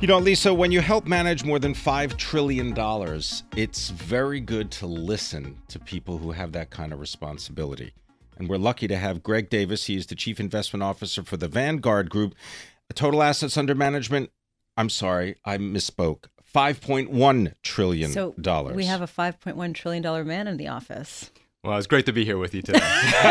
You know, Lisa, when you help manage more than $5 trillion, it's very good to listen to people who have that kind of responsibility. And we're lucky to have Greg Davis. He is the Chief Investment Officer for the Vanguard Group. Total assets under management, I'm sorry, I misspoke. $5.1 trillion. So we have a $5.1 trillion man in the office. Well, it's great to be here with you today.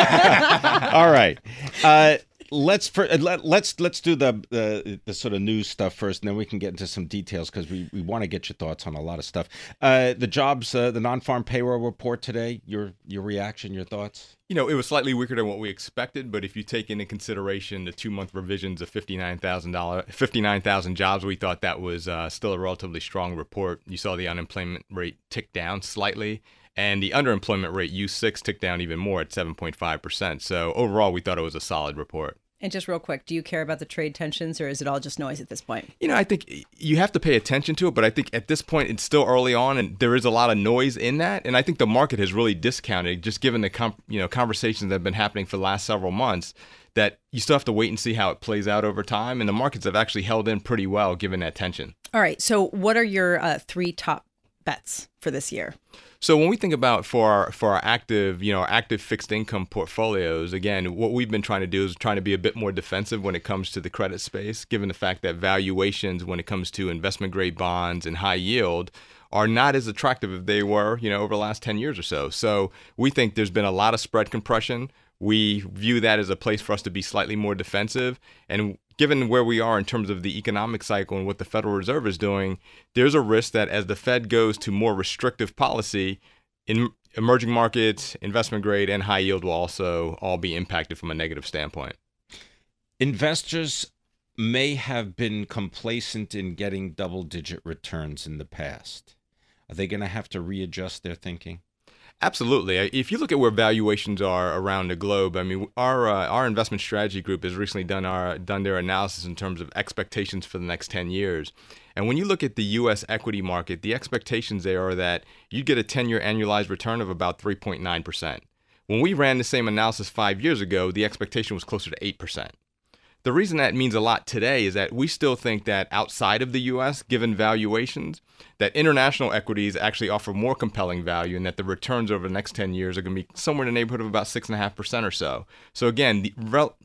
All right. Uh, let's for, uh, let, let's let's do the, the the sort of news stuff first, and then we can get into some details because we, we want to get your thoughts on a lot of stuff. Uh, the jobs, uh, the non-farm payroll report today. Your your reaction, your thoughts. You know, it was slightly weaker than what we expected, but if you take into consideration the two-month revisions of fifty-nine thousand dollars, fifty-nine thousand jobs, we thought that was uh, still a relatively strong report. You saw the unemployment rate tick down slightly, and the underemployment rate U6 ticked down even more at 7.5%. So overall, we thought it was a solid report. And just real quick, do you care about the trade tensions or is it all just noise at this point? You know, I think you have to pay attention to it, but I think at this point it's still early on and there is a lot of noise in that. And I think the market has really discounted, just given the com- you know conversations that have been happening for the last several months, that you still have to wait and see how it plays out over time. And the markets have actually held in pretty well given that tension. All right. So, what are your uh, three top bets for this year? So when we think about for our, for our active, you know, our active fixed income portfolios, again, what we've been trying to do is trying to be a bit more defensive when it comes to the credit space, given the fact that valuations when it comes to investment grade bonds and high yield are not as attractive as they were, you know, over the last 10 years or so. So we think there's been a lot of spread compression. We view that as a place for us to be slightly more defensive. And given where we are in terms of the economic cycle and what the Federal Reserve is doing, there's a risk that as the Fed goes to more restrictive policy, in emerging markets, investment grade, and high yield will also all be impacted from a negative standpoint. Investors may have been complacent in getting double digit returns in the past. Are they going to have to readjust their thinking? Absolutely. If you look at where valuations are around the globe, I mean, our uh, our investment strategy group has recently done our done their analysis in terms of expectations for the next 10 years. And when you look at the US equity market, the expectations there are that you'd get a 10-year annualized return of about 3.9%. When we ran the same analysis 5 years ago, the expectation was closer to 8%. The reason that means a lot today is that we still think that outside of the US, given valuations, that international equities actually offer more compelling value and that the returns over the next 10 years are going to be somewhere in the neighborhood of about 6.5% or so. So again, the,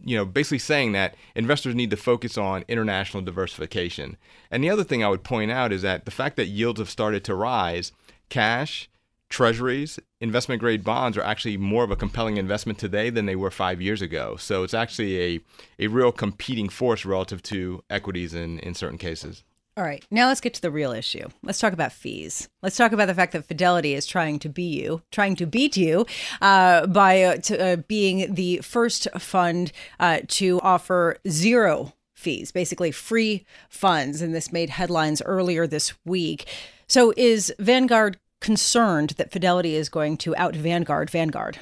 you know, basically saying that investors need to focus on international diversification. And the other thing I would point out is that the fact that yields have started to rise, cash, treasuries, investment grade bonds are actually more of a compelling investment today than they were five years ago. So it's actually a, a real competing force relative to equities in, in certain cases. All right, now let's get to the real issue. Let's talk about fees. Let's talk about the fact that Fidelity is trying to be you, trying to beat you uh, by uh, to, uh, being the first fund uh, to offer zero fees, basically free funds. And this made headlines earlier this week. So is Vanguard concerned that Fidelity is going to out Vanguard Vanguard?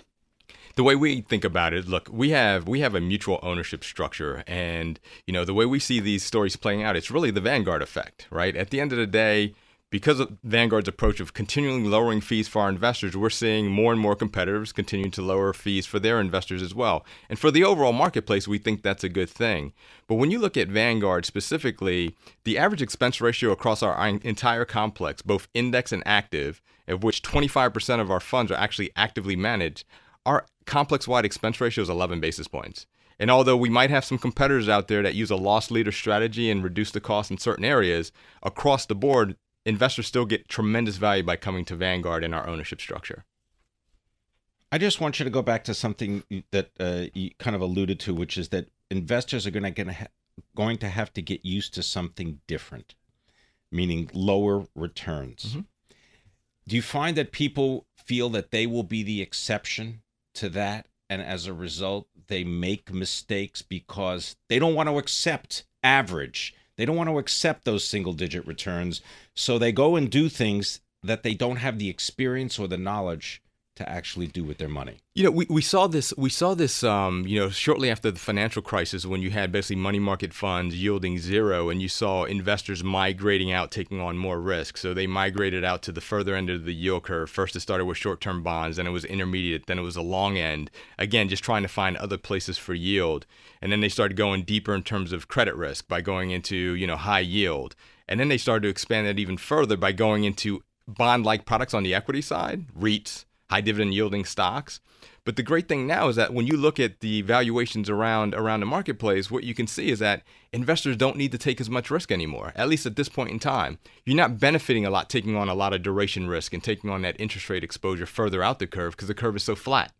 The way we think about it, look, we have we have a mutual ownership structure, and you know the way we see these stories playing out, it's really the Vanguard effect, right? At the end of the day, because of Vanguard's approach of continually lowering fees for our investors, we're seeing more and more competitors continue to lower fees for their investors as well. And for the overall marketplace, we think that's a good thing. But when you look at Vanguard specifically, the average expense ratio across our entire complex, both index and active, of which 25% of our funds are actually actively managed, our complex wide expense ratio is 11 basis points. And although we might have some competitors out there that use a loss leader strategy and reduce the cost in certain areas, across the board, investors still get tremendous value by coming to Vanguard in our ownership structure. I just want you to go back to something that uh, you kind of alluded to, which is that investors are going to going to have to get used to something different, meaning lower returns. Mm-hmm. Do you find that people feel that they will be the exception to that, and as a result, they make mistakes because they don't want to accept average? They don't want to accept those single digit returns, so they go and do things that they don't have the experience or the knowledge to actually do with their money. You know, we, we saw this we saw this um, you know shortly after the financial crisis when you had basically money market funds yielding zero and you saw investors migrating out taking on more risk. So they migrated out to the further end of the yield curve. First it started with short-term bonds, then it was intermediate, then it was a long end. Again, just trying to find other places for yield. And then they started going deeper in terms of credit risk by going into, you know, high yield. And then they started to expand that even further by going into bond-like products on the equity side, REITs, high dividend yielding stocks. But the great thing now is that when you look at the valuations around around the marketplace, what you can see is that investors don't need to take as much risk anymore. At least at this point in time, you're not benefiting a lot taking on a lot of duration risk and taking on that interest rate exposure further out the curve because the curve is so flat.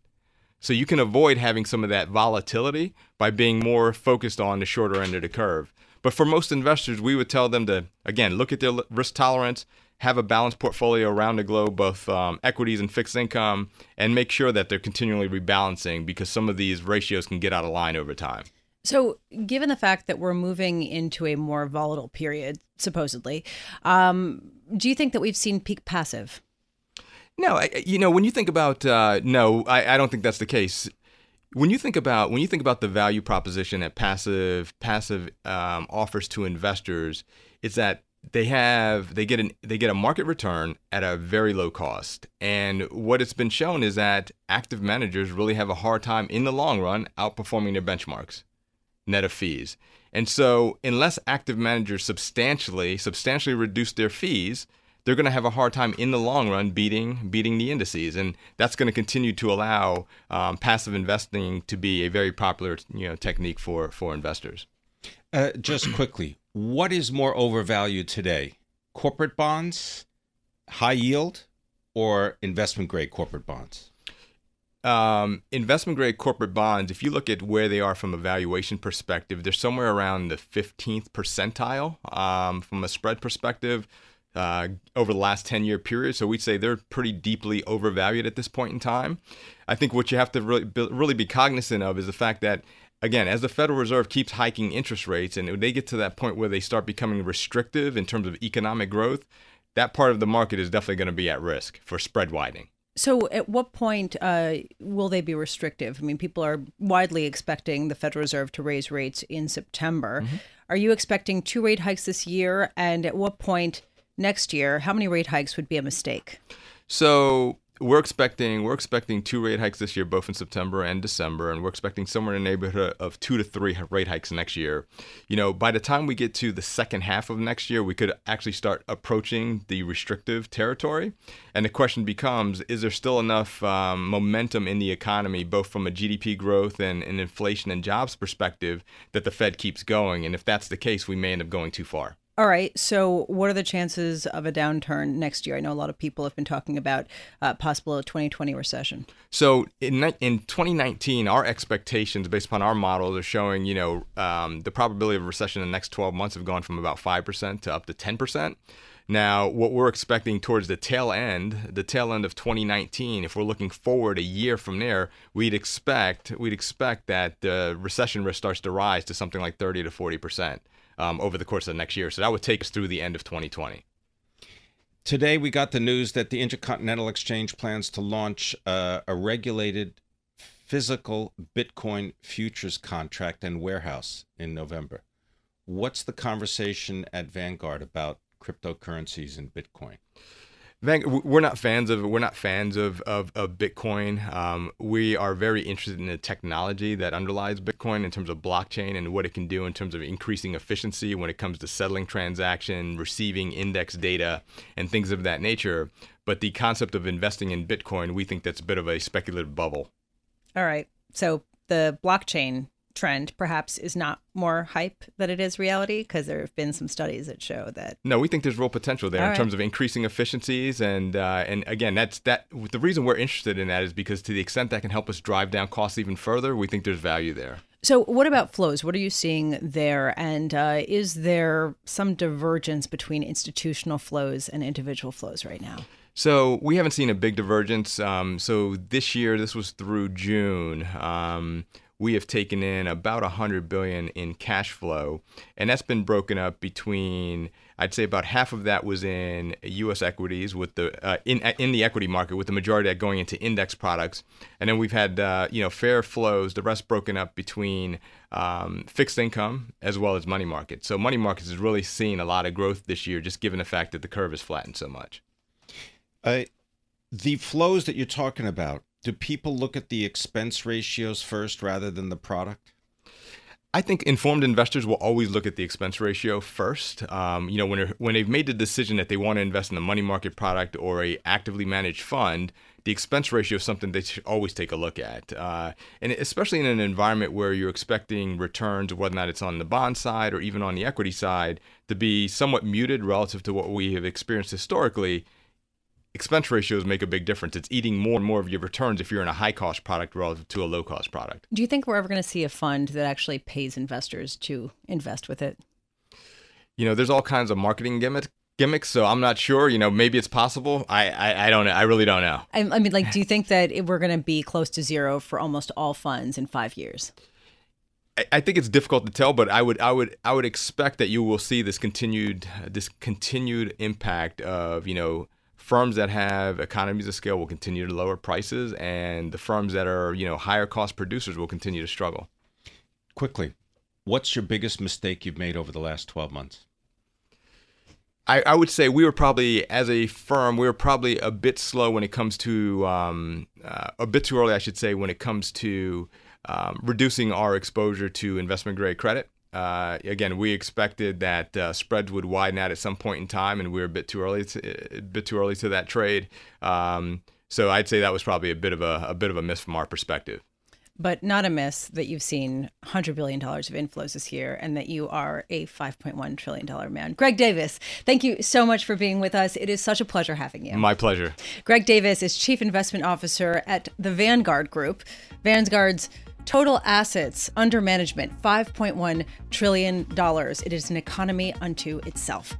So you can avoid having some of that volatility by being more focused on the shorter end of the curve. But for most investors, we would tell them to again look at their risk tolerance, have a balanced portfolio around the globe, both um, equities and fixed income, and make sure that they're continually rebalancing because some of these ratios can get out of line over time. So, given the fact that we're moving into a more volatile period, supposedly, um, do you think that we've seen peak passive? No, I, you know, when you think about uh, no, I, I don't think that's the case when you think about when you think about the value proposition that passive passive um, offers to investors, it's that they have they get an they get a market return at a very low cost. And what it's been shown is that active managers really have a hard time in the long run outperforming their benchmarks net of fees. And so unless active managers substantially substantially reduce their fees they're going to have a hard time in the long run beating beating the indices. And that's going to continue to allow um, passive investing to be a very popular you know technique for for investors. Uh, just quickly what is more overvalued today? Corporate bonds, high yield, or investment grade corporate bonds? Um, investment grade corporate bonds, if you look at where they are from a valuation perspective, they're somewhere around the 15th percentile um, from a spread perspective uh, over the last 10 year period. So we'd say they're pretty deeply overvalued at this point in time. I think what you have to really, really be cognizant of is the fact that again, as the Federal Reserve keeps hiking interest rates and they get to that point where they start becoming restrictive in terms of economic growth, that part of the market is definitely going to be at risk for spread widening. So, at what point uh, will they be restrictive? I mean, people are widely expecting the Federal Reserve to raise rates in September. Mm-hmm. Are you expecting two rate hikes this year? And at what point next year, how many rate hikes would be a mistake? So, we're expecting we're expecting two rate hikes this year, both in September and December, and we're expecting somewhere in the neighborhood of two to three rate hikes next year. You know, by the time we get to the second half of next year, we could actually start approaching the restrictive territory, and the question becomes: Is there still enough um, momentum in the economy, both from a GDP growth and an inflation and jobs perspective, that the Fed keeps going? And if that's the case, we may end up going too far. All right. So, what are the chances of a downturn next year? I know a lot of people have been talking about uh, possible 2020 recession. So, in in 2019, our expectations based upon our models are showing, you know, um, the probability of recession in the next 12 months have gone from about five percent to up to 10 percent. Now, what we're expecting towards the tail end, the tail end of 2019, if we're looking forward a year from there, we'd expect we'd expect that the recession risk starts to rise to something like 30 to 40 percent um, over the course of the next year. So that would take us through the end of 2020. Today, we got the news that the Intercontinental Exchange plans to launch uh, a regulated physical Bitcoin futures contract and warehouse in November. What's the conversation at Vanguard about cryptocurrencies and Bitcoin? We're not fans of we're not fans of of, of Bitcoin. Um, we are very interested in the technology that underlies Bitcoin in terms of blockchain and what it can do in terms of increasing efficiency when it comes to settling transaction, receiving index data, and things of that nature. But the concept of investing in Bitcoin, we think that's a bit of a speculative bubble. All right. So the blockchain trend perhaps is not more hype than it is reality because there have been some studies that show that no we think there's real potential there All in right. terms of increasing efficiencies and uh, and again that's that the reason we're interested in that is because to the extent that can help us drive down costs even further we think there's value there so what about flows what are you seeing there and uh, is there some divergence between institutional flows and individual flows right now so we haven't seen a big divergence. Um, so this year, this was through June. Um, we have taken in about 100 billion in cash flow, and that's been broken up between. I'd say about half of that was in U.S. equities, with the uh, in in the equity market, with the majority of that going into index products, and then we've had uh, you know fair flows. The rest broken up between um, fixed income as well as money market. So money markets has really seen a lot of growth this year, just given the fact that the curve has flattened so much. Uh, the flows that you're talking about, do people look at the expense ratios first rather than the product? I think informed investors will always look at the expense ratio first. Um, you know, when when they've made the decision that they want to invest in a money market product or a actively managed fund, the expense ratio is something they should always take a look at. Uh, and especially in an environment where you're expecting returns, whether or not it's on the bond side or even on the equity side, to be somewhat muted relative to what we have experienced historically expense ratios make a big difference. It's eating more and more of your returns if you're in a high cost product relative to a low cost product. Do you think we're ever going to see a fund that actually pays investors to invest with it? You know, there's all kinds of marketing gimmick, gimmicks, so I'm not sure. You know, maybe it's possible. I, I, I don't know. I really don't know. I, I mean, like, do you think that it, we're going to be close to zero for almost all funds in five years? I- I think it's difficult to tell, but I would I would I would expect that you will see this continued this continued impact of you know firms that have economies of scale will continue to lower prices, and the firms that are you know higher cost producers will continue to struggle. Quickly, what's your biggest mistake you've made over the last 12 months? I, I would say we were probably, as a firm, we were probably a bit slow when it comes to, um, uh, a bit too early, I should say, when it comes to um, reducing our exposure to investment grade credit. Uh, again, we expected that uh, spreads would widen out at some point in time, and we were a bit too early, to, a bit too early to that trade. Um, so I'd say that was probably a bit of a, a bit of a miss from our perspective but not a miss that you've seen $100 billion of inflows this year and that you are a $5.1 trillion man. Greg Davis, thank you so much for being with us. It is such a pleasure having you. My pleasure. Greg Davis is Chief Investment Officer at the Vanguard Group. Vanguard's total assets under management, $5.1 trillion. It is an economy unto itself.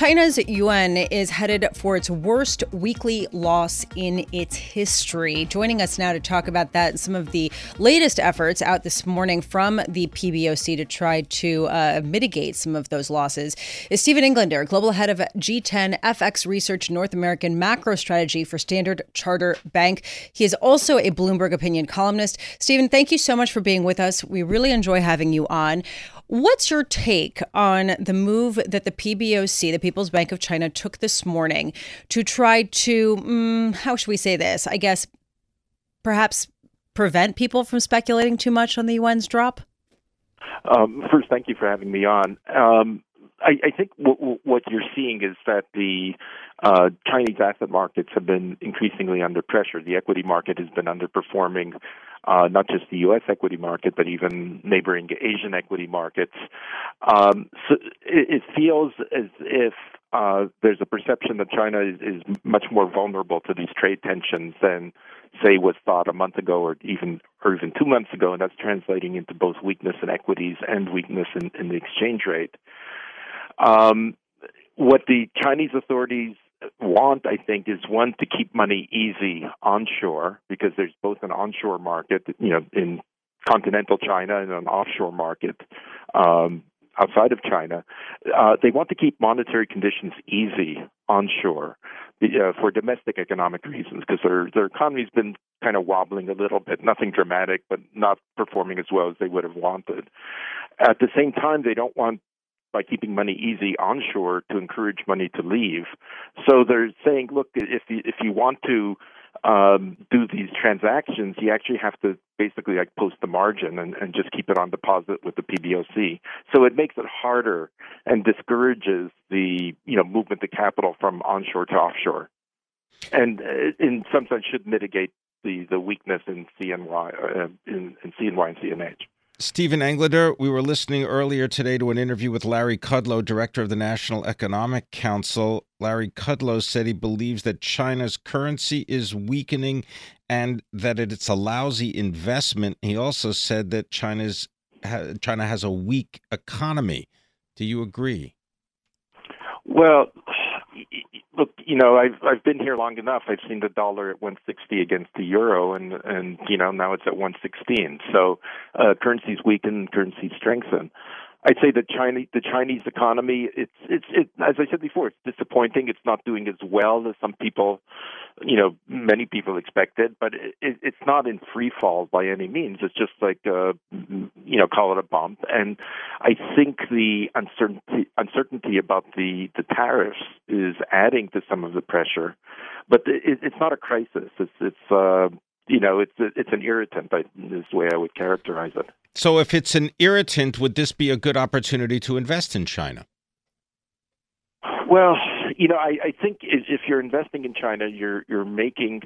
China's yuan is headed for its worst weekly loss in its history. Joining us now to talk about that and some of the latest efforts out this morning from the PBOC to try to uh, mitigate some of those losses is Stephen Englander, global head of G10 FX Research North American Macro Strategy for Standard Charter Bank. He is also a Bloomberg opinion columnist. Stephen, thank you so much for being with us. We really enjoy having you on. What's your take on the move that the PBOC, the People's Bank of China, took this morning to try to, um, how should we say this? I guess perhaps prevent people from speculating too much on the yuan's drop? Um, first, thank you for having me on. Um, I, I, think what you're seeing is that the uh, Chinese asset markets have been increasingly under pressure. The equity market has been underperforming uh, not just the U.S. equity market, but even neighboring Asian equity markets. Um, so it, it, feels as if uh, there's a perception that China is, is, much more vulnerable to these trade tensions than, say, was thought a month ago or even or even two months ago, and that's translating into both weakness in equities and weakness in, in the exchange rate. Um, what the Chinese authorities want, I think, is one to keep money easy onshore because there's both an onshore market, you know, in continental China and an offshore market um, outside of China. Uh, they want to keep monetary conditions easy onshore uh, for domestic economic reasons because their their economy's been kind of wobbling a little bit, nothing dramatic, but not performing as well as they would have wanted. At the same time, they don't want by keeping money easy onshore to encourage money to leave. So they're saying, look, if you, if you want to um, do these transactions, you actually have to basically like post the margin and, and just keep it on deposit with the PBOC. So it makes it harder and discourages the you know movement of capital from onshore to offshore, and uh, in some sense should mitigate the, the weakness in CNY uh, in, in CNY and CNH. Stephen Englander, we were listening earlier today to an interview with Larry Kudlow, director of the National Economic Council. Larry Kudlow said he believes that China's currency is weakening and that it's a lousy investment. He also said that China's China has a weak economy. Do you agree? Well, you know, I've I've been here long enough. I've seen the dollar at 160 against the euro, and and you know now it's at 116. So uh, currencies weaken, currencies strengthen. I'd say the Chinese the Chinese economy it's it's it, as I said before it's disappointing. It's not doing as well as some people, you know, many people expected. But it, it's not in free fall by any means. It's just like uh, you know, call it a bump. And I think the uncertainty uncertainty about the the tariffs is adding to some of the pressure. But it, it's not a crisis. It's it's uh, you know it's it's an irritant. Is the way I would characterize it. So, if it's an irritant, would this be a good opportunity to invest in China? Well, you know, I, I think if you're investing in China, you're you're making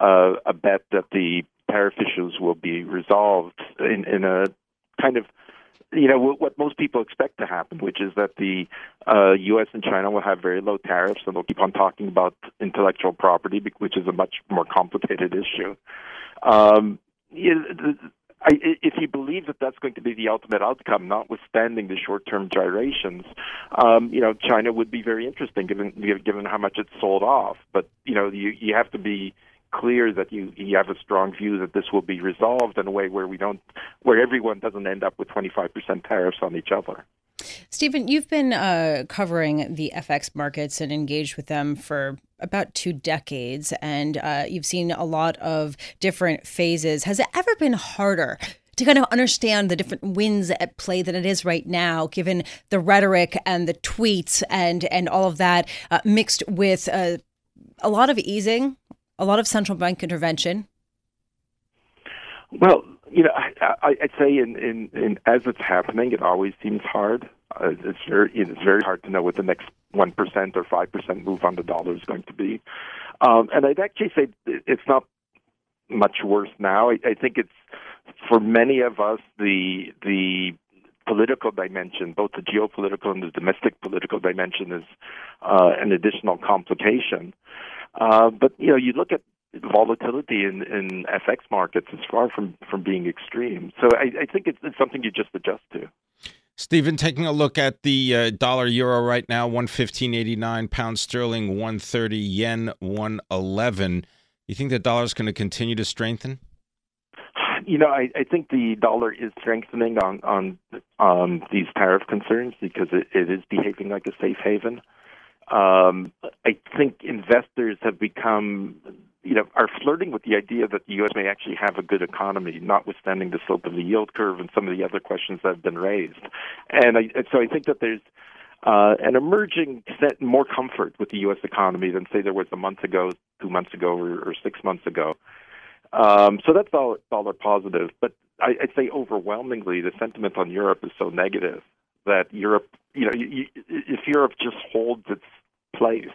uh, a bet that the tariff issues will be resolved in, in a kind of you know what most people expect to happen, which is that the uh, U.S. and China will have very low tariffs, and they'll keep on talking about intellectual property, which is a much more complicated issue. Um, if you believe that that's going to be the ultimate outcome, notwithstanding the short-term gyrations, um, you know, China would be very interesting given given how much it's sold off. But you know, you you have to be clear that you you have a strong view that this will be resolved in a way where we don't where everyone doesn't end up with 25% tariffs on each other. Stephen, you've been uh, covering the FX markets and engaged with them for about two decades, and uh, you've seen a lot of different phases. Has it ever been harder? To kind of understand the different winds at play than it is right now, given the rhetoric and the tweets and and all of that, uh, mixed with uh, a lot of easing, a lot of central bank intervention. Well, you know, I, would say in, in, in as it's happening, it always seems hard. Uh, it's very it's very hard to know what the next one percent or five percent move on the dollar is going to be. Um, and I'd actually say it's not much worse now. I, I think it's for many of us the the political dimension, both the geopolitical and the domestic political dimension, is uh, an additional complication. Uh, but you know, you look at volatility in, in FX markets it's far from, from being extreme. So I, I think it's, it's, something you just adjust to. Stephen, taking a look at the uh, dollar euro right now, one fifteen eighty nine, pound sterling one thirty, yen one eleven. You think the dollar is going to continue to strengthen? You know, I, I think the dollar is strengthening on on um, these tariff concerns because it, it is behaving like a safe haven. Um, I think investors have become you know, are flirting with the idea that the U.S. may actually have a good economy, notwithstanding the slope of the yield curve and some of the other questions that have been raised. And, I, so I think that there's uh, an emerging set more comfort with the U.S. economy than, say, there was a month ago, two months ago, or, or six months ago. Um, so that's all, all are positive. But I, I'd say overwhelmingly, the sentiment on Europe is so negative that Europe, you know, if Europe just holds its place,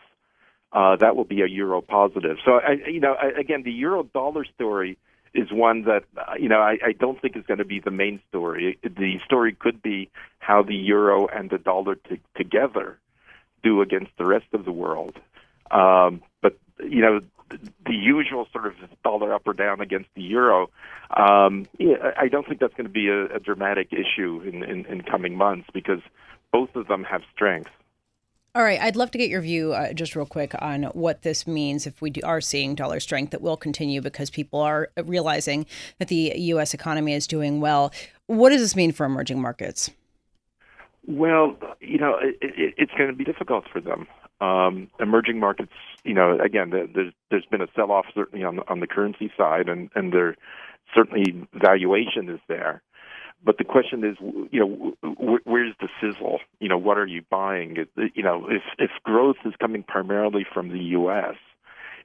uh, that will be a euro positive. So, I, you know, I, again, the euro dollar story is one that uh, you know I, I don't think is going to be the main story. The story could be how the euro and the dollar t- together do against the rest of the world. Um, but you know, the, the usual sort of dollar up or down against the euro. Um, yeah, I don't think that's going to be a, a dramatic issue in, in, in coming months because both of them have strength. All right, I'd love to get your view uh, just real quick on what this means if we do, are seeing dollar strength that will continue because people are realizing that the U.S. economy is doing well. What does this mean for emerging markets? Well, you know, it, it, it's going to be difficult for them. Um, emerging markets, you know, again, there's there's been a sell-off certainly on on the currency side, and and there certainly valuation is there. But the question is, you know, where's the sizzle? You know, what are you buying? You know, if if growth is coming primarily from the U.S.,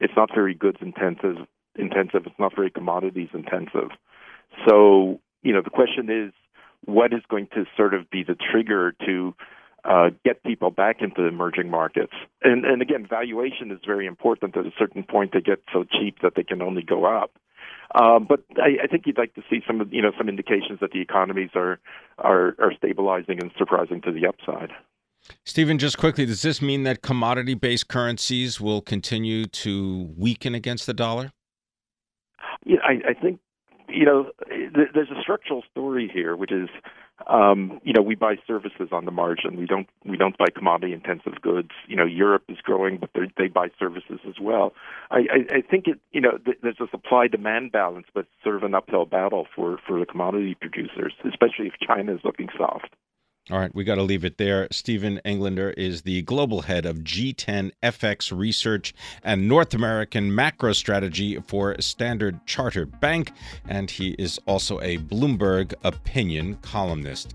it's not very goods intensive. intensive. It's not very commodities intensive. So, you know, the question is, what is going to sort of be the trigger to uh, get people back into the emerging markets? And, and again, valuation is very important. At a certain point, they get so cheap that they can only go up. Um, but I, I think you'd like to see some, you know, some indications that the economies are are, are stabilizing and surprising to the upside. Stephen, just quickly, does this mean that commodity based currencies will continue to weaken against the dollar? Yeah, I, I think you know there's a structural story here, which is um, you know we buy services on the margin. We don't we don't buy commodity intensive goods. You know Europe is growing, but they buy services as well. I, I, I think it you know th- there's a supply demand balance, but sort of an uphill battle for for the commodity producers, especially if China is looking soft. All right, we got to leave it there. Stephen Englander is the global head of G10 FX research and North American macro strategy for Standard Chartered Bank, and he is also a Bloomberg opinion columnist.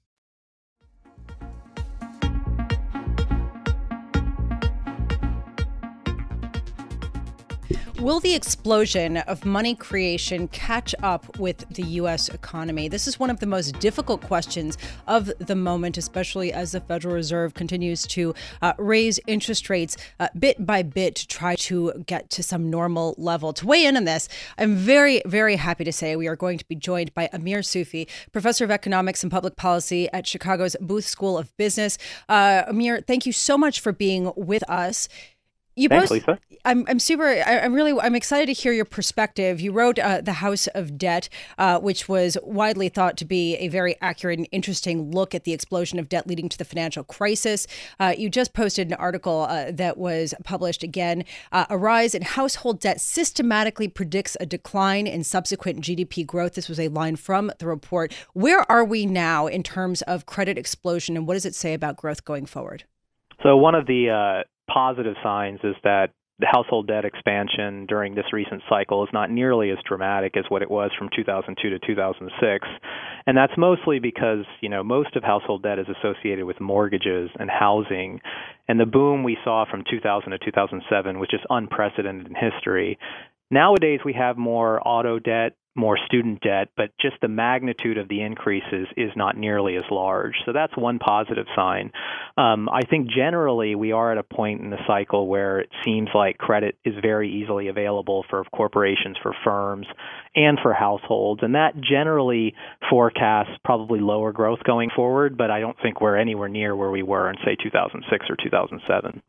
Will the explosion of money creation catch up with the U.S. economy? This is one of the most difficult questions of the moment, especially as the Federal Reserve continues to uh, raise interest rates uh, bit by bit to try to get to some normal level. To weigh in on this, I'm very, very happy to say we are going to be joined by Amir Sufi, professor of economics and public policy at Chicago's Booth School of Business. Uh, Amir, thank you so much for being with us. You Thanks, both, Lisa. I'm, I'm super. I, am really. I'm excited to hear your perspective. You wrote uh, the House of Debt, uh, which was widely thought to be a very accurate and interesting look at the explosion of debt leading to the financial crisis. Uh, you just posted an article uh, that was published again. Uh, a rise in household debt systematically predicts a decline in subsequent GDP growth. This was a line from the report. Where are we now in terms of credit explosion, and what does it say about growth going forward? So one of the uh, positive signs is that the household debt expansion during this recent cycle is not nearly as dramatic as what it was from 2002 to 2006 and that's mostly because you know most of household debt is associated with mortgages and housing. And the boom we saw from 2000 to 2007 was just unprecedented in history. Nowadays we have more auto debt more student debt, but just the magnitude of the increases is not nearly as large. So that's one positive sign. Um, I think generally we are at a point in the cycle where it seems like credit is very easily available for corporations, for firms, and for households. And that generally forecasts probably lower growth going forward, but I don't think we're anywhere near where we were in, say, 2006 or 2007.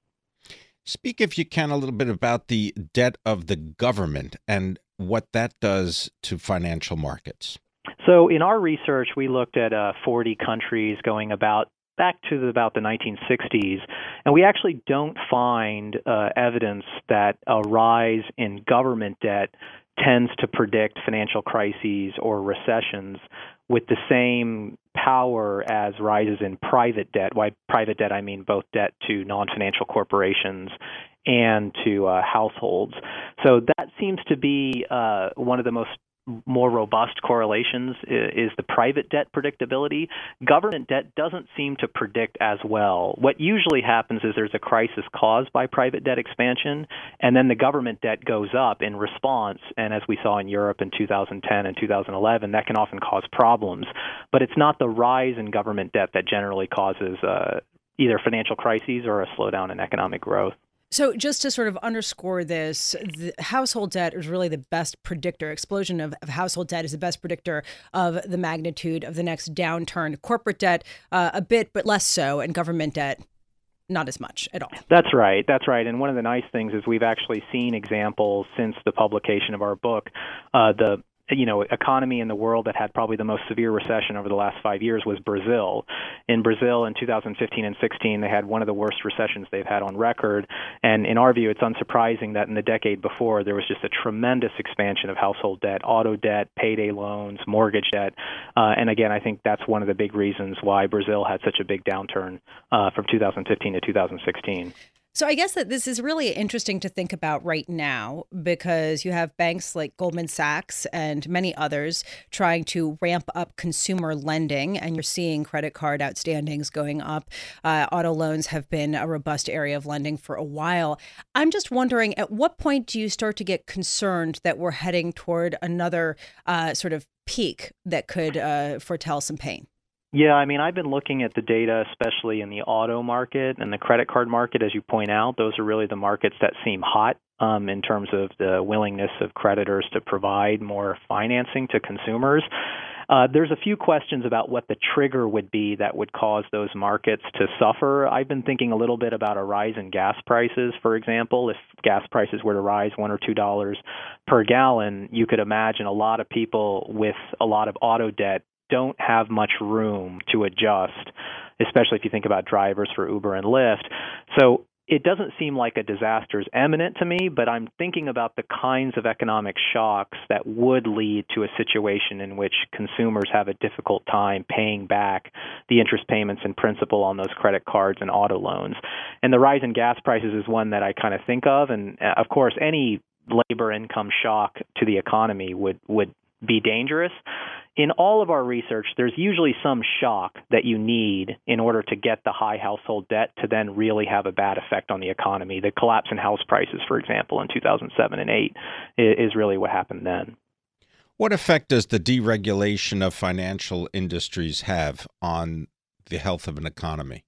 Speak, if you can, a little bit about the debt of the government and what that does to financial markets. So, in our research, we looked at uh, 40 countries going about back to the, about the 1960s, and we actually don't find uh, evidence that a rise in government debt tends to predict financial crises or recessions with the same power as rises in private debt. By private debt, I mean both debt to non financial corporations and to uh, households. So that seems to be uh, one of the most more robust correlations is the private debt predictability. Government debt doesn't seem to predict as well. What usually happens is there's a crisis caused by private debt expansion, and then the government debt goes up in response. And as we saw in Europe in 2010 and 2011, that can often cause problems. But it's not the rise in government debt that generally causes uh, either financial crises or a slowdown in economic growth. So, just to sort of underscore this, household debt is really the best predictor. Explosion of, of, household debt is the best predictor of the magnitude of the next downturn. Corporate debt, uh, a bit, but less so, and government debt, not as much at all. That's right. That's right. And one of the nice things is we've actually seen examples since the publication of our book. Uh, the you know economy in the world that had probably the most severe recession over the last five years was Brazil. In Brazil in 2015 and 16, they had one of the worst recessions they've had on record. And in our view, it's unsurprising that in the decade before there was just a tremendous expansion of household debt, auto debt, payday loans, mortgage debt. Uh, and again, I think that's one of the big reasons why Brazil had such a big downturn uh, from 2015 to 2016. So I guess that this is really interesting to think about right now because you have banks like Goldman Sachs and many others trying to ramp up consumer lending, and you're seeing credit card outstandings going up. Uh, auto loans have been a robust area of lending for a while. I'm just wondering, at what point do you start to get concerned that we're heading toward another uh, sort of peak that could uh, foretell some pain? Yeah, I mean, I've been looking at the data, especially in the auto market and the credit card market, as you point out. Those are really the markets that seem hot um, in terms of the willingness of creditors to provide more financing to consumers. Uh, there's a few questions about what the trigger would be that would cause those markets to suffer. I've been thinking a little bit about a rise in gas prices, for example. If gas prices were to rise one or two dollars per gallon, you could imagine a lot of people with a lot of auto debt don't have much room to adjust, especially if you think about drivers for Uber and Lyft. So it doesn't seem like a disaster is imminent to me, but I'm thinking about the kinds of economic shocks that would lead to a situation in which consumers have a difficult time paying back the interest payments and principal on those credit cards and auto loans. And the rise in gas prices is one that I kind of think of. And uh, of course, any labor income shock to the economy would would be dangerous in all of our research, there's usually some shock that you need in order to get the high household debt to then really have a bad effect on the economy. The collapse in house prices, for example, in 2007 and 8 is really what happened then. What effect does the deregulation of financial industries have on the health of an economy?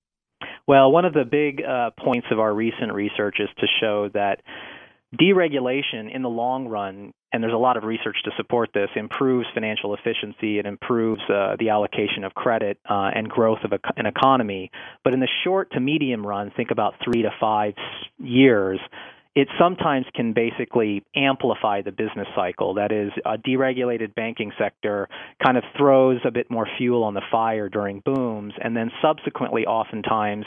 Well, one of the big uh, points of our recent research is to show that deregulation in the long run and there's a lot of research to support this, improves financial efficiency, it improves uh, the allocation of credit uh, and growth of an economy. But in the short to medium run, think about three to five years, it sometimes can basically amplify the business cycle. That is, a deregulated banking sector kind of throws a bit more fuel on the fire during booms, and then subsequently, oftentimes,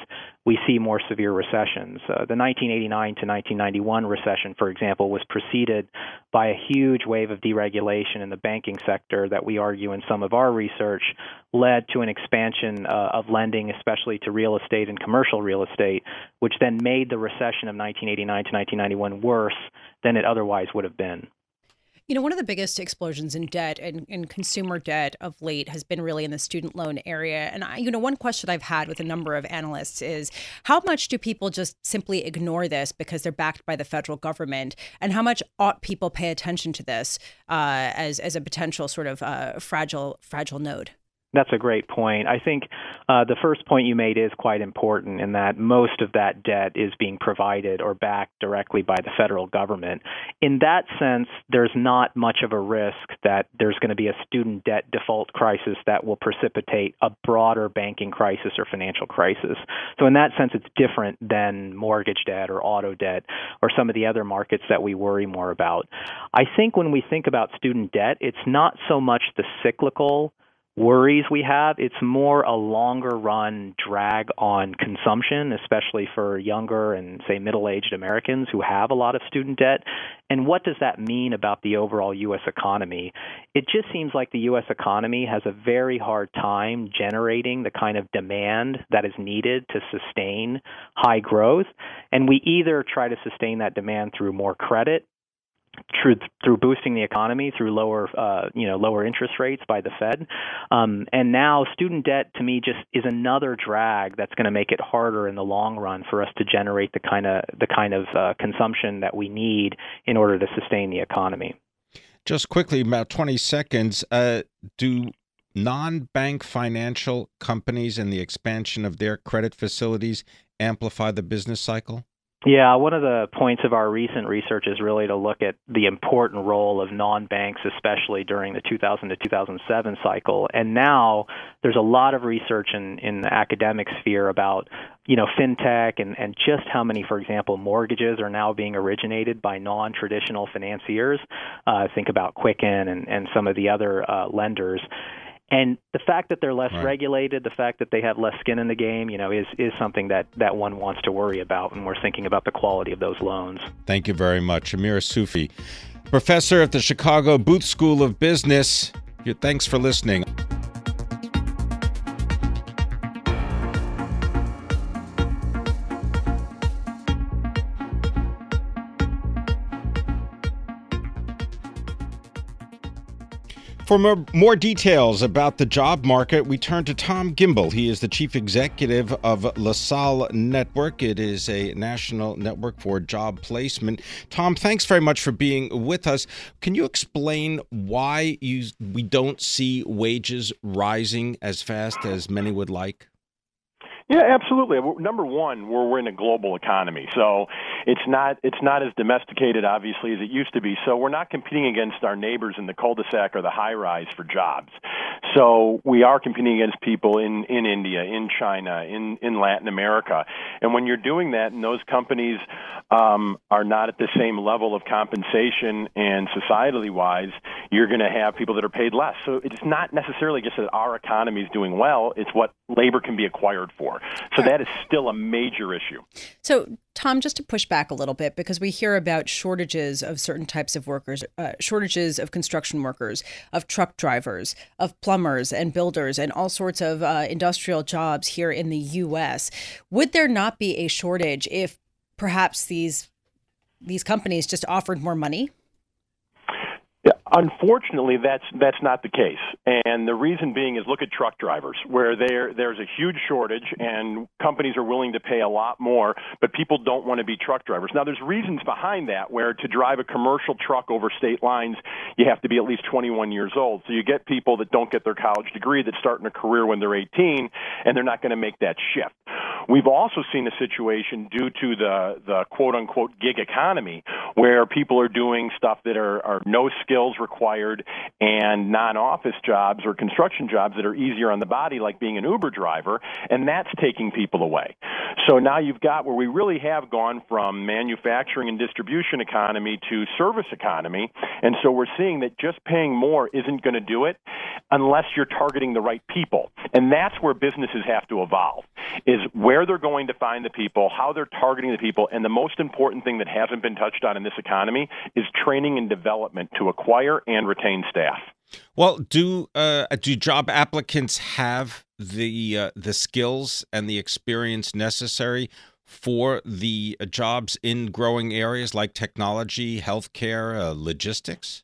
we see more severe recessions. Uh, the 1989 to 1991 recession, for example, was preceded by a huge wave of deregulation in the banking sector that we argue in some of our research led to an expansion uh, of lending, especially to real estate and commercial real estate, which then made the recession of 1989 to 1991 worse than it otherwise would have been. You know, one of the biggest explosions in debt and, and consumer debt of late has been really in the student loan area. And I, you know, one question I've had with a number of analysts is how much do people just simply ignore this because they're backed by the federal government, and how much ought people pay attention to this uh, as as a potential sort of uh, fragile fragile node? That's a great point. I think uh, the first point you made is quite important in that most of that debt is being provided or backed directly by the federal government. In that sense, there's not much of a risk that there's going to be a student debt default crisis that will precipitate a broader banking crisis or financial crisis. So, in that sense, it's different than mortgage debt or auto debt or some of the other markets that we worry more about. I think when we think about student debt, it's not so much the cyclical worries we have. It's more a longer run drag on consumption, especially for younger and, say, middle aged Americans who have a lot of student debt. And what does that mean about the overall U.S. economy? It just seems like the U.S. economy has a very hard time generating the kind of demand that is needed to sustain high growth. And we either try to sustain that demand through more credit through through boosting the economy through lower uh, you know lower interest rates by the Fed, um, and now student debt to me just is another drag that's going to make it harder in the long run for us to generate the kind of the kind of uh, consumption that we need in order to sustain the economy. Just quickly, about twenty seconds. Uh, do non-bank financial companies and the expansion of their credit facilities amplify the business cycle? Yeah, one of the points of our recent research is really to look at the important role of non-banks, especially during the 2000 to 2007 cycle. And now there's a lot of research in, in the academic sphere about, you know, fintech and, and just how many, for example, mortgages are now being originated by non-traditional financiers. Uh, think about Quicken and, and some of the other uh, lenders. And the fact that they're less right. regulated, the fact that they have less skin in the game, you know, is is something that that one wants to worry about when we're thinking about the quality of those loans. Thank you very much, Amir Sufi, professor at the Chicago Booth School of Business. Thanks for listening. For more, more, details about the job market, we turn to Tom Gimbel. He is the chief executive of LaSalle Network. It is a national network for job placement. Tom, thanks very much for being with us. Can you explain why you we don't see wages rising as fast as many would like? Yeah, absolutely. Number one, we're, we're in a global economy, so it's not it's not as domesticated, obviously, as it used to be. So we're not competing against our neighbors in the cul-de-sac or the high rise for jobs. So we are competing against people in in India, in China, in in Latin America, and when you're doing that, and those companies um, are not at the same level of compensation and societally wise, you're going to have people that are paid less. So it's not necessarily just that our economy is doing well; it's what labor can be acquired for. So that is still a major issue. So, Tom, just to push back a little bit, because we hear about shortages of certain types of workers, uh, shortages of construction workers, of truck drivers, of plumbers and builders, and all sorts of uh, industrial jobs here in the U.S. Would there not be a shortage if perhaps these these companies just offered more money? Unfortunately, that's that's not the case, and the reason being is look at truck drivers, where there there's a huge shortage, and companies are willing to pay a lot more, but people don't want to be truck drivers. Now, there's reasons behind that, where to drive a commercial truck over state lines, you have to be at least 21 years old. So you get people that don't get their college degree that start in a career when they're 18, and they're not going to make that shift. We've also seen a situation due to the the quote unquote gig economy, where people are doing stuff that are, are no skills required and non-office jobs or construction jobs that are easier on the body, like being an Uber driver, and that's taking people away. So now you've got where we really have gone from manufacturing and distribution economy to service economy, and so we're seeing that just paying more isn't going to do it unless you're targeting the right people, and that's where businesses have to evolve. Is where they're going to find the people, how they're targeting the people, and the most important thing that hasn't been touched on in this economy is training and development to acquire hire and retain staff. Well, do uh, do job applicants have the uh, the skills and the experience necessary for the jobs in growing areas like technology, healthcare, uh, logistics?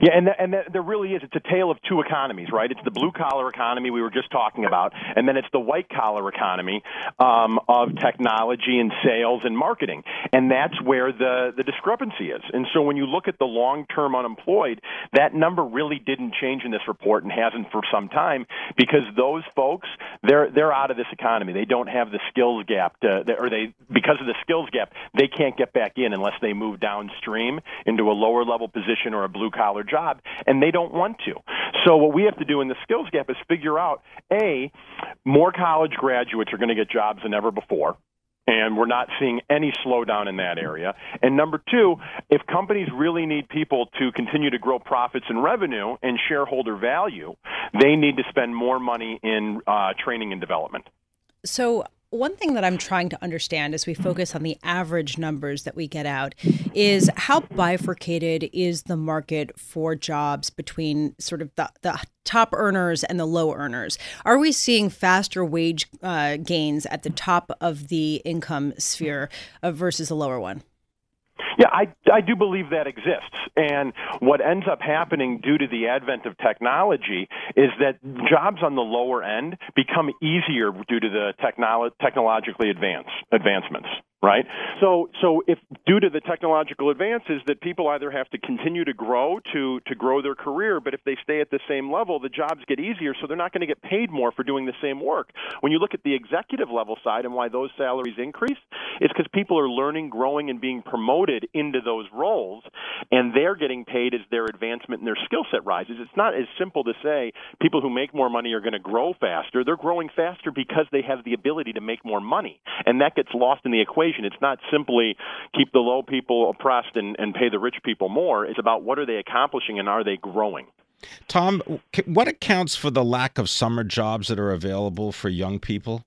Yeah, and and there really is. It's a tale of two economies, right? It's the blue collar economy we were just talking about, and then it's the white collar economy um, of technology and sales and marketing, and that's where the the discrepancy is. And so when you look at the long term unemployed, that number really didn't change in this report and hasn't for some time because those folks they're they're out of this economy. They don't have the skills gap, to, or they because of the skills gap, they can't get back in unless they move downstream into a lower level position or a blue collar job, and they don't want to. So what we have to do in the skills gap is figure out a more college graduates are going to get jobs than ever before and we're not seeing any slowdown in that area. And number two, if companies really need people to continue to grow profits and revenue and shareholder value, they need to spend more money in uh, training and development. So one thing that I'm trying to understand as we focus on the average numbers that we get out is how bifurcated is the market for jobs between sort of the, the top earners and the low earners? Are we seeing faster wage uh, gains at the top of the income sphere uh, versus the lower one? Yeah, I, I do believe that exists. And what ends up happening due to the advent of technology is that jobs on the lower end become easier due to the technolo- technologically advance, advancements right? So, so if due to the technological advances that people either have to continue to grow to to grow their career, but if they stay at the same level, the jobs get easier, so they're not going to get paid more for doing the same work. When you look at the executive level side and why those salaries increase, it's because people are learning, growing, and being promoted into those roles, and they're getting paid as their advancement and their skill set rises. It's not as simple to say people who make more money are going to grow faster. They're growing faster because they have the ability to make more money, and that gets lost in the equation equation. It's not simply keep the low people oppressed and, and pay the rich people more. It's about what are they accomplishing and are they growing. Tom, what accounts for the lack of summer jobs that are available for young people?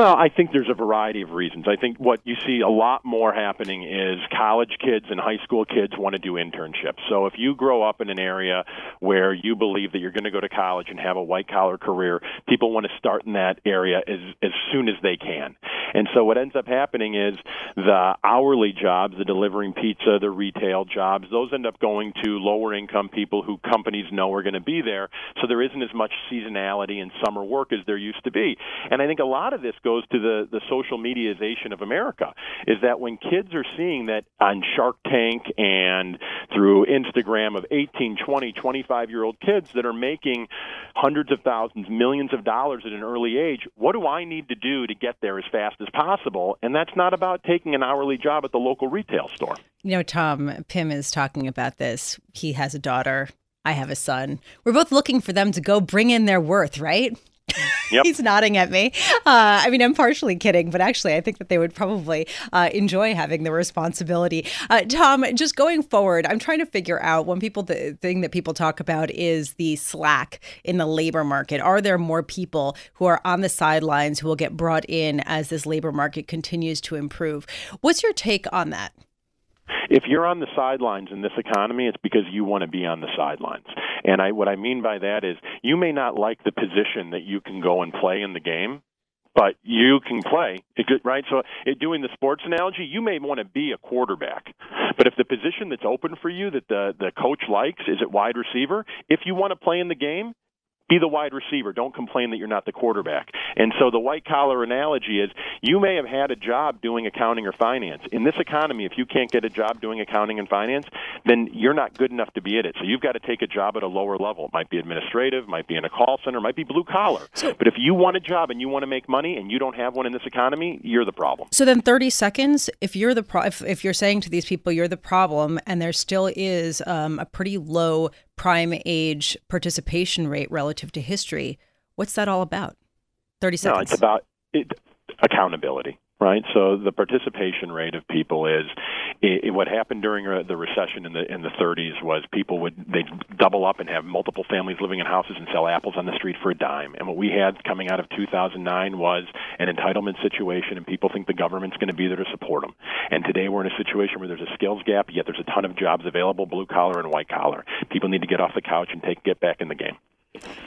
Well, I think there's a variety of reasons. I think what you see a lot more happening is college kids and high school kids want to do internships. So if you grow up in an area where you believe that you're going to go to college and have a white collar career, people want to start in that area as as soon as they can. And so what ends up happening is the hourly jobs, the delivering pizza, the retail jobs, those end up going to lower income people who companies know are going to be there. So there isn't as much seasonality and summer work as there used to be. And I think a lot of this goes to the, the social mediaization of America is that when kids are seeing that on Shark Tank and through Instagram of 18, 20, 25 year old kids that are making hundreds of thousands, millions of dollars at an early age, what do I need to do to get there as fast as possible? And that's not about taking an hourly job at the local retail store. You know, Tom Pim is talking about this. He has a daughter. I have a son. We're both looking for them to go bring in their worth, right? Yep. He's nodding at me. Uh, I mean, I'm partially kidding, but actually, I think that they would probably uh, enjoy having the responsibility. Uh, Tom, just going forward, I'm trying to figure out when people, the thing that people talk about is the slack in the labor market. Are there more people who are on the sidelines who will get brought in as this labor market continues to improve? What's your take on that? If you're on the sidelines in this economy, it's because you want to be on the sidelines. And I, what I mean by that is you may not like the position that you can go and play in the game, but you can play right so doing the sports analogy you may want to be a quarterback but if the position that's open for you that the the coach likes is at wide receiver if you want to play in the game be the wide receiver. Don't complain that you're not the quarterback. And so the white collar analogy is you may have had a job doing accounting or finance. In this economy, if you can't get a job doing accounting and finance, then you're not good enough to be at it. So you've got to take a job at a lower level. It might be administrative, might be in a call center, might be blue collar. So, but if you want a job and you want to make money and you don't have one in this economy, you're the problem. So then 30 seconds, if you're the pro- if, if you're saying to these people you're the problem and there still is um, a pretty low prime age participation rate relative to history. What's that all about? 30 seconds. No, it's about it, accountability right? So the participation rate of people is it, what happened during uh, the recession in the in the 30s was people would they double up and have multiple families living in houses and sell apples on the street for a dime. And what we had coming out of 2009 was an entitlement situation, and people think the government's going to be there to support them. And today we're in a situation where there's a skills gap, yet there's a ton of jobs available, blue collar and white collar. People need to get off the couch and take get back in the game.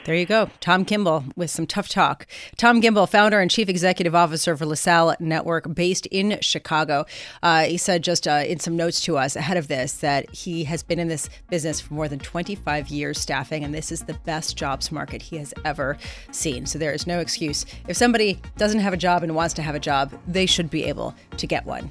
There you go. Tom Gimbel with some tough talk. Tom Gimbel, founder and chief executive officer for LaSalle Network, based in Chicago. Uh, he said just uh, in some notes to us ahead of this that he has been in this business for more than 25 years staffing, and this is the best jobs market he has ever seen. So there is no excuse. If somebody doesn't have a job and wants to have a job, they should be able to get one.